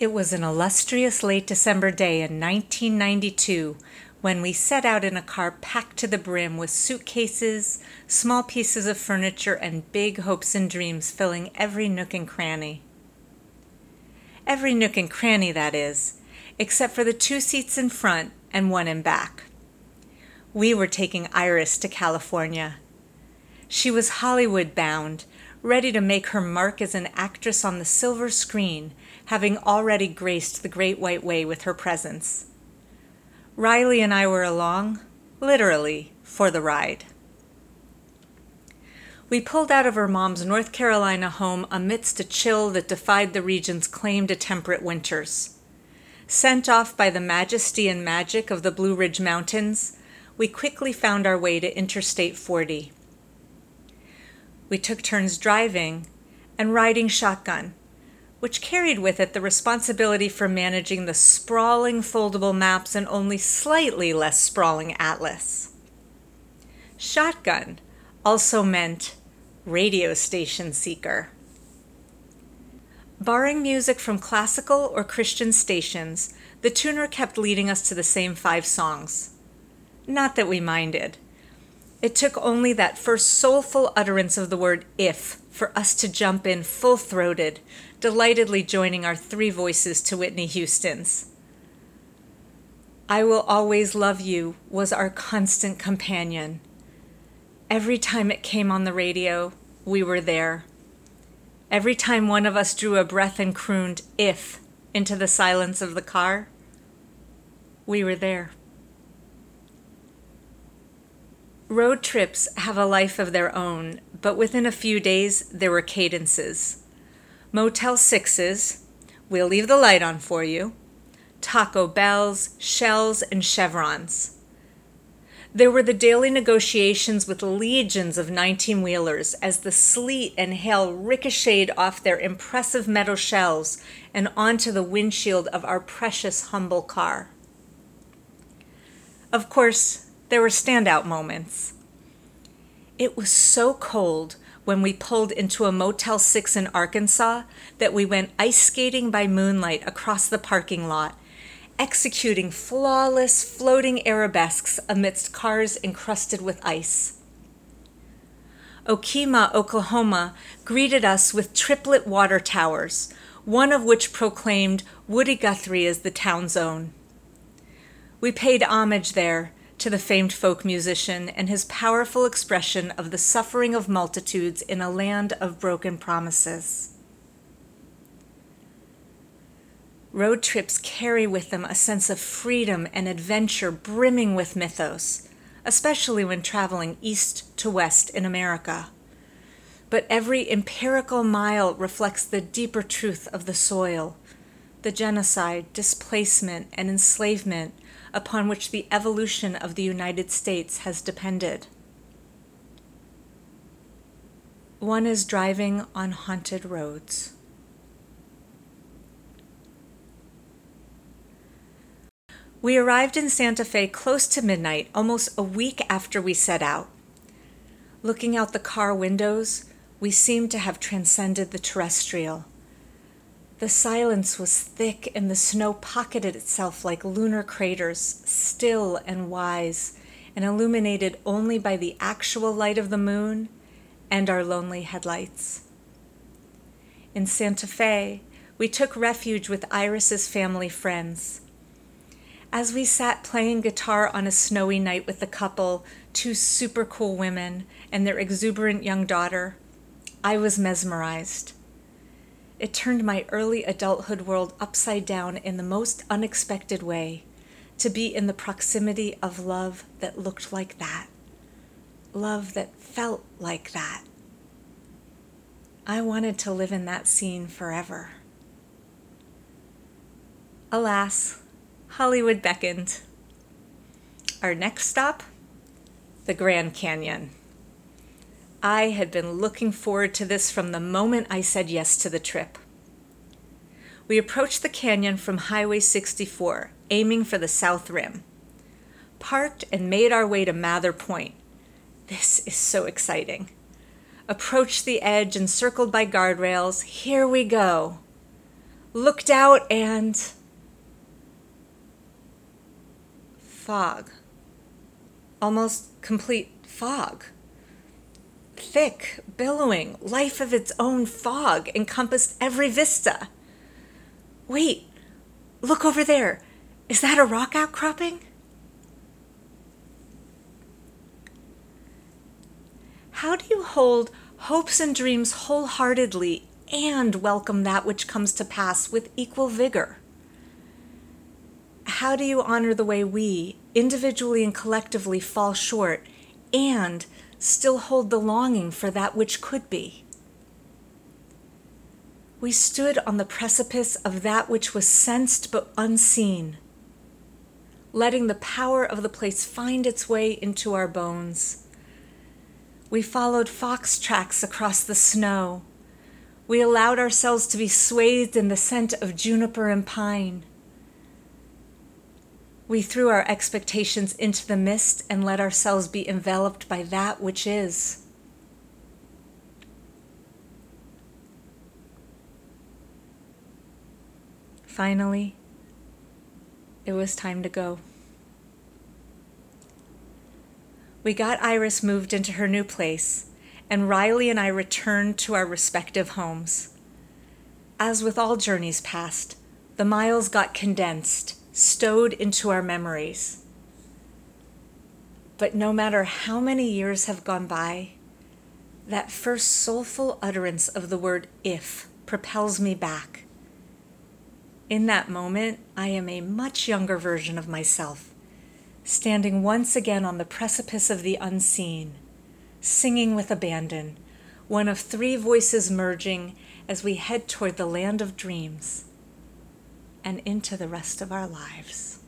It was an illustrious late December day in 1992 when we set out in a car packed to the brim with suitcases, small pieces of furniture, and big hopes and dreams filling every nook and cranny. Every nook and cranny, that is, except for the two seats in front and one in back. We were taking Iris to California. She was Hollywood bound, ready to make her mark as an actress on the silver screen, having already graced the Great White Way with her presence. Riley and I were along, literally, for the ride. We pulled out of her mom's North Carolina home amidst a chill that defied the region's claim to temperate winters. Sent off by the majesty and magic of the Blue Ridge Mountains, we quickly found our way to Interstate 40. We took turns driving and riding shotgun, which carried with it the responsibility for managing the sprawling foldable maps and only slightly less sprawling atlas. Shotgun also meant radio station seeker. Barring music from classical or Christian stations, the tuner kept leading us to the same five songs. Not that we minded. It took only that first soulful utterance of the word if for us to jump in full throated, delightedly joining our three voices to Whitney Houston's. I Will Always Love You was our constant companion. Every time it came on the radio, we were there. Every time one of us drew a breath and crooned, if, into the silence of the car, we were there. Road trips have a life of their own, but within a few days there were cadences. Motel Sixes, we'll leave the light on for you, Taco Bells, Shells, and Chevrons. There were the daily negotiations with legions of 19 wheelers as the sleet and hail ricocheted off their impressive metal shells and onto the windshield of our precious humble car. Of course, there were standout moments. It was so cold when we pulled into a Motel 6 in Arkansas that we went ice skating by moonlight across the parking lot, executing flawless floating arabesques amidst cars encrusted with ice. Okemah, Oklahoma greeted us with triplet water towers, one of which proclaimed Woody Guthrie as the town's own. We paid homage there to the famed folk musician and his powerful expression of the suffering of multitudes in a land of broken promises. Road trips carry with them a sense of freedom and adventure brimming with mythos, especially when traveling east to west in America. But every empirical mile reflects the deeper truth of the soil, the genocide, displacement, and enslavement upon which the evolution of the United States has depended. One is driving on haunted roads. We arrived in Santa Fe close to midnight, almost a week after we set out. Looking out the car windows, we seemed to have transcended the terrestrial. The silence was thick, and the snow pocketed itself like lunar craters, still and wise, and illuminated only by the actual light of the moon and our lonely headlights. In Santa Fe, we took refuge with Iris's family friends. As we sat playing guitar on a snowy night with the couple, two super cool women, and their exuberant young daughter, I was mesmerized. It turned my early adulthood world upside down in the most unexpected way to be in the proximity of love that looked like that, love that felt like that. I wanted to live in that scene forever. Alas, Hollywood beckoned. Our next stop, the Grand Canyon. I had been looking forward to this from the moment I said yes to the trip. We approached the canyon from Highway 64, aiming for the south rim. Parked and made our way to Mather Point. This is so exciting. Approached the edge encircled by guardrails. Here we go. looked out and. fog. Almost complete fog. Thick, billowing, life of its own fog encompassed every vista. Wait, look over there. Is that a rock outcropping? How do you hold hopes and dreams wholeheartedly and welcome that which comes to pass with equal vigor? How do you honor the way we, individually and collectively, fall short and still hold the longing for that which could be? We stood on the precipice of that which was sensed but unseen, letting the power of the place find its way into our bones we followed fox tracks across the snow. We allowed ourselves to be swathed in the scent of juniper and pine. We threw our expectations into the mist and let ourselves be enveloped by that which is. Finally, it was time to go. We got Iris moved into her new place, and Riley and I returned to our respective homes. As with all journeys past, the miles got condensed, stowed into our memories. But no matter how many years have gone by, that first soulful utterance of the word if propels me back. In that moment, I am a much younger version of myself standing once again on the precipice of the unseen, singing with abandon, one of three voices merging as we head toward the land of dreams and into the rest of our lives.